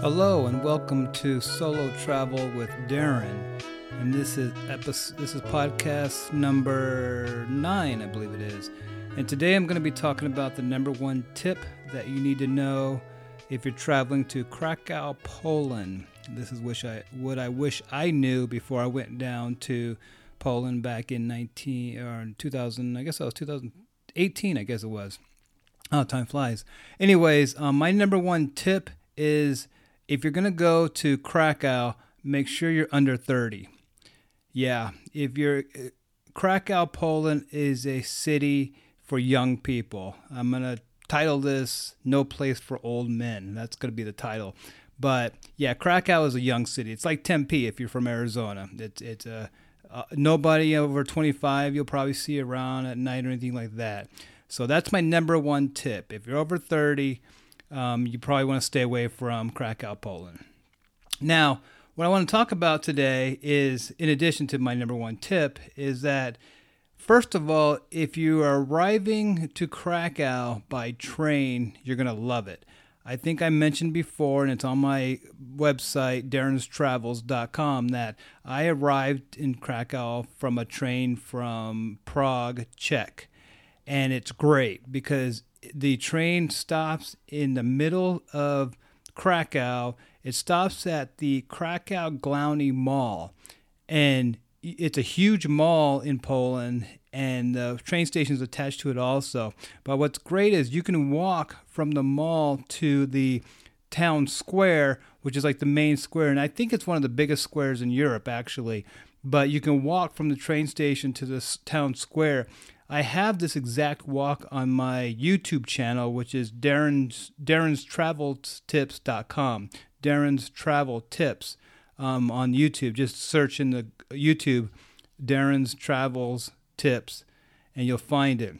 Hello and welcome to Solo Travel with Darren. And this is episode, this is podcast number 9, I believe it is. And today I'm going to be talking about the number 1 tip that you need to know if you're traveling to Krakow, Poland. This is wish I what I wish I knew before I went down to Poland back in 19 or 2000, I guess that was 2018, I guess it was. Oh, time flies. Anyways, um, my number one tip is if you're going to go to Krakow, make sure you're under 30. Yeah, if you're Krakow, Poland is a city for young people. I'm going to title this No Place for Old Men. That's going to be the title. But yeah, Krakow is a young city. It's like Tempe if you're from Arizona. It's it's a uh, nobody over 25 you'll probably see around at night or anything like that. So that's my number one tip. If you're over 30, um, you probably want to stay away from Krakow, Poland. Now, what I want to talk about today is, in addition to my number one tip, is that first of all, if you are arriving to Krakow by train, you're going to love it. I think I mentioned before, and it's on my website, darrenstravels.com, that I arrived in Krakow from a train from Prague, Czech and it's great because the train stops in the middle of Krakow. It stops at the Krakow Glowny Mall, and it's a huge mall in Poland, and the train station is attached to it also. But what's great is you can walk from the mall to the town square, which is like the main square, and I think it's one of the biggest squares in Europe, actually. But you can walk from the train station to this town square. I have this exact walk on my YouTube channel, which is Darren's Darren's Travel Tips.com. Darren's Travel Tips um, on YouTube. Just search in the YouTube Darren's Travels Tips, and you'll find it.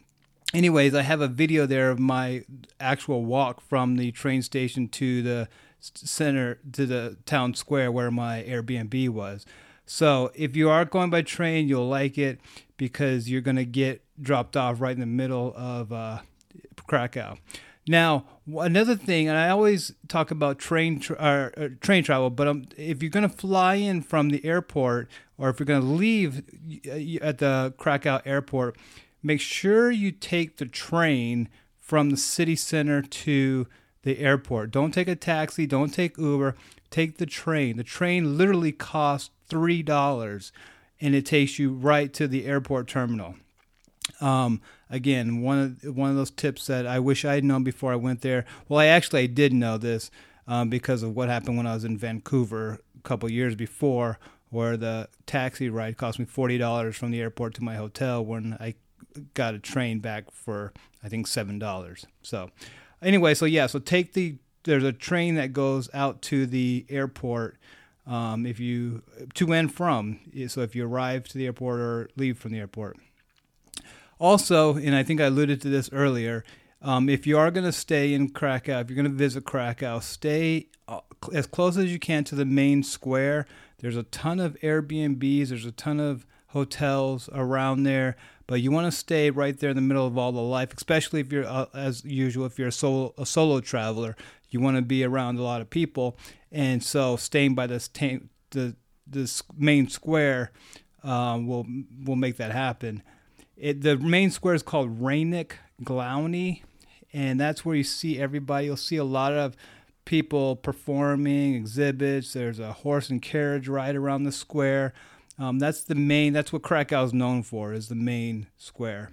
Anyways, I have a video there of my actual walk from the train station to the center to the town square where my Airbnb was. So if you are going by train, you'll like it because you're going to get dropped off right in the middle of uh, Krakow. Now, another thing, and I always talk about train tra- uh, uh, train travel, but um, if you're going to fly in from the airport or if you're going to leave at the Krakow airport, make sure you take the train from the city center to the airport. Don't take a taxi, don't take Uber, take the train. The train literally costs $3 and it takes you right to the airport terminal. Um, again, one of one of those tips that I wish I had known before I went there. Well, I actually I did know this um, because of what happened when I was in Vancouver a couple years before, where the taxi ride cost me forty dollars from the airport to my hotel when I got a train back for I think seven dollars. So, anyway, so yeah, so take the there's a train that goes out to the airport. Um, if you to and from, so if you arrive to the airport or leave from the airport. Also, and I think I alluded to this earlier, um, if you are going to stay in Krakow, if you're going to visit Krakow, stay uh, as close as you can to the main square. There's a ton of Airbnbs, there's a ton of hotels around there, but you want to stay right there in the middle of all the life, especially if you're, uh, as usual, if you're a solo, a solo traveler. You want to be around a lot of people, and so staying by this ta- the this main square uh, will will make that happen. It, the main square is called Rynek Glowny, and that's where you see everybody. You'll see a lot of people performing exhibits. There's a horse and carriage ride around the square. Um, that's the main. That's what Krakow is known for. Is the main square.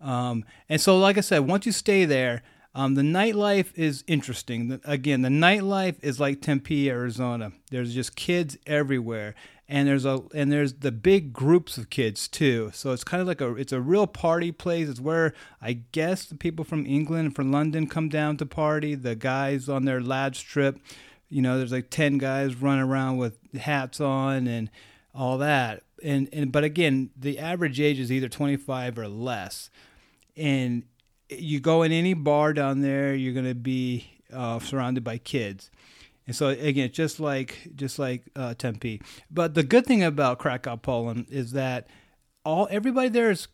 Um, and so, like I said, once you stay there, um, the nightlife is interesting. Again, the nightlife is like Tempe, Arizona. There's just kids everywhere and there's a and there's the big groups of kids too. So it's kind of like a it's a real party place. It's where I guess the people from England and from London come down to party. The guys on their lads trip, you know, there's like ten guys running around with hats on and all that. And and but again, the average age is either 25 or less. And you go in any bar down there, you're going to be uh, surrounded by kids. And so again, just like just like uh, Tempe. But the good thing about Krakow, Poland, is that all everybody there is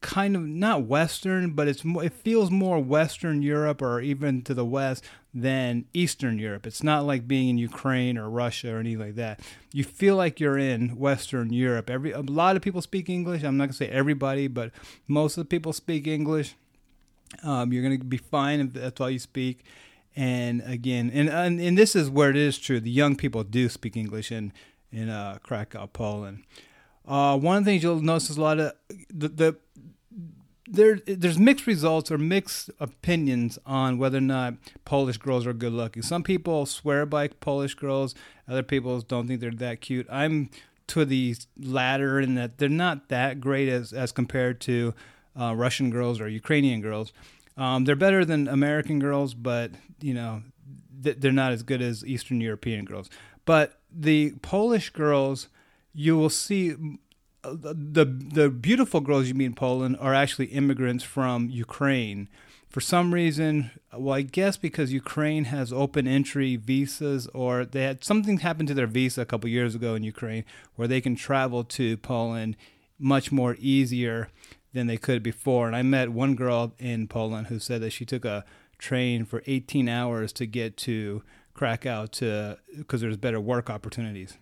kind of not Western, but it's it feels more Western Europe or even to the west than Eastern Europe. It's not like being in Ukraine or Russia or anything like that. You feel like you're in Western Europe. Every a lot of people speak English. I'm not gonna say everybody, but most of the people speak English. Um, you're gonna be fine if that's all you speak. And again, and, and and this is where it is true. The young people do speak English in in uh, Krakow, Poland. Uh, one of the things you'll notice is a lot of the, the there there's mixed results or mixed opinions on whether or not Polish girls are good looking. Some people swear by Polish girls, other people don't think they're that cute. I'm to the latter in that they're not that great as as compared to uh, Russian girls or Ukrainian girls. Um, they're better than American girls, but you know th- they're not as good as Eastern European girls. But the Polish girls, you will see the the beautiful girls you meet in Poland are actually immigrants from Ukraine. For some reason, well, I guess because Ukraine has open entry visas, or they had something happened to their visa a couple years ago in Ukraine, where they can travel to Poland much more easier than they could before. And I met one girl in Poland who said that she took a train for 18 hours to get to Krakow to because there's better work opportunities.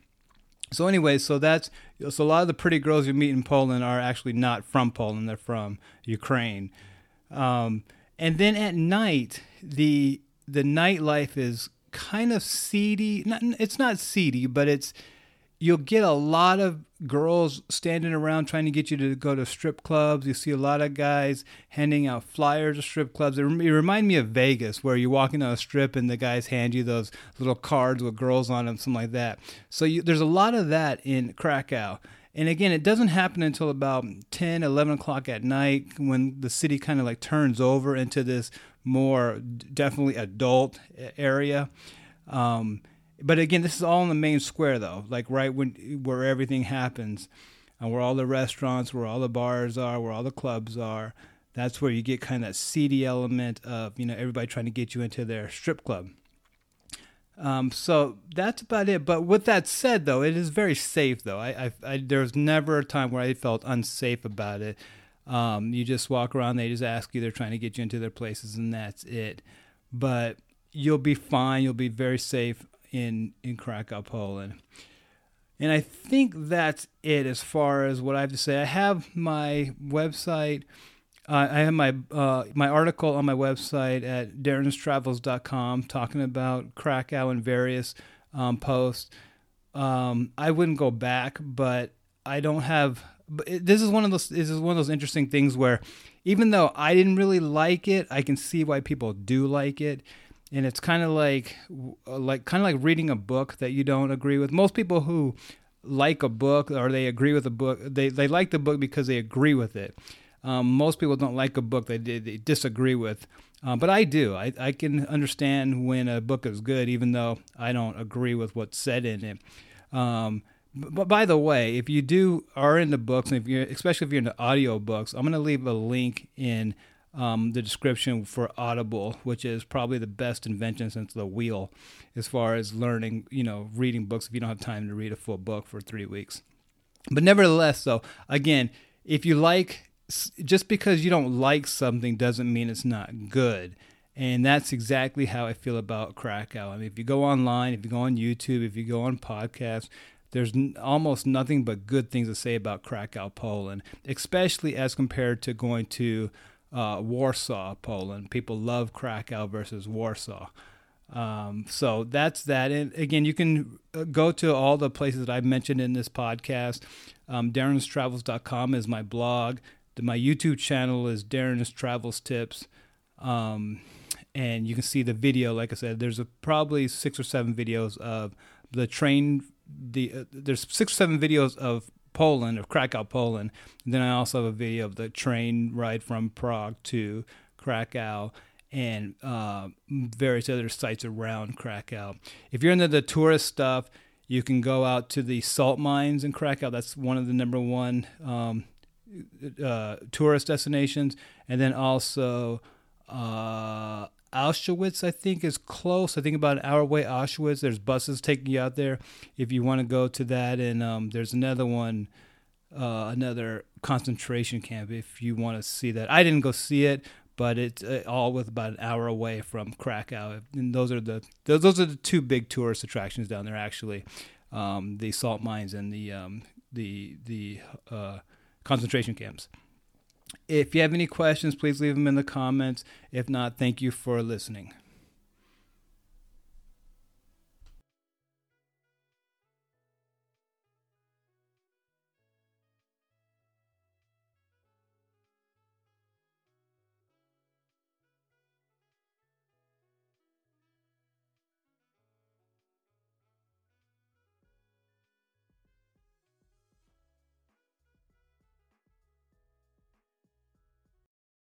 So anyway, so that's so a lot of the pretty girls you meet in Poland are actually not from Poland; they're from Ukraine. Um, and then at night, the the nightlife is kind of seedy. Not, it's not seedy, but it's you'll get a lot of girls standing around trying to get you to go to strip clubs. You see a lot of guys handing out flyers to strip clubs. It, it remind me of Vegas, where you're walking on a strip and the guys hand you those little cards with girls on them, something like that. So you, there's a lot of that in Krakow. And again, it doesn't happen until about 10, 11 o'clock at night when the city kind of like turns over into this more definitely adult area. Um, but again, this is all in the main square, though, like right when where everything happens, and where all the restaurants, where all the bars are, where all the clubs are. That's where you get kind of that seedy element of you know everybody trying to get you into their strip club. Um, so that's about it. But with that said, though, it is very safe. Though I, I, I there was never a time where I felt unsafe about it. Um, you just walk around, they just ask you, they're trying to get you into their places, and that's it. But you'll be fine. You'll be very safe in in Krakow, Poland. And I think that's it as far as what I have to say. I have my website. Uh, I have my uh, my article on my website at darrenstravels.com talking about Krakow and various um, posts. Um, I wouldn't go back, but I don't have. This is one of those. This is one of those interesting things where, even though I didn't really like it, I can see why people do like it and it's kind of like uh, like kind of like reading a book that you don't agree with. Most people who like a book or they agree with a book, they they like the book because they agree with it. Um, most people don't like a book they, they disagree with, uh, but I do. I, I can understand when a book is good, even though I don't agree with what's said in it. Um, but by the way, if you do are into books, and if you're especially if you're into audio books, I'm going to leave a link in um, the description for Audible, which is probably the best invention since the wheel, as far as learning, you know, reading books if you don't have time to read a full book for three weeks. But nevertheless, though, again, if you like, just because you don't like something doesn't mean it's not good. And that's exactly how I feel about Krakow. I mean, if you go online, if you go on YouTube, if you go on podcasts, there's n- almost nothing but good things to say about Krakow, Poland, especially as compared to going to uh, Warsaw, Poland. People love Krakow versus Warsaw. Um, so that's that. And again, you can uh, go to all the places that I've mentioned in this podcast. Um, Darren'sTravels.com is my blog. My YouTube channel is Darren's Travels Tips. Um, and you can see the video. Like I said, there's a, probably six or seven videos of the train. The uh, there's six or seven videos of Poland, of Krakow, Poland. And then I also have a video of the train ride from Prague to Krakow and uh, various other sites around Krakow. If you're into the tourist stuff, you can go out to the salt mines in Krakow. That's one of the number one um, uh, tourist destinations. And then also uh, Auschwitz, I think, is close. I think about an hour away. Auschwitz. There's buses taking you out there if you want to go to that. And um, there's another one, uh, another concentration camp if you want to see that. I didn't go see it, but it's uh, all with about an hour away from Krakow. And those are the those, are the two big tourist attractions down there actually. Um, the salt mines and the um, the the uh, concentration camps. If you have any questions, please leave them in the comments. If not, thank you for listening.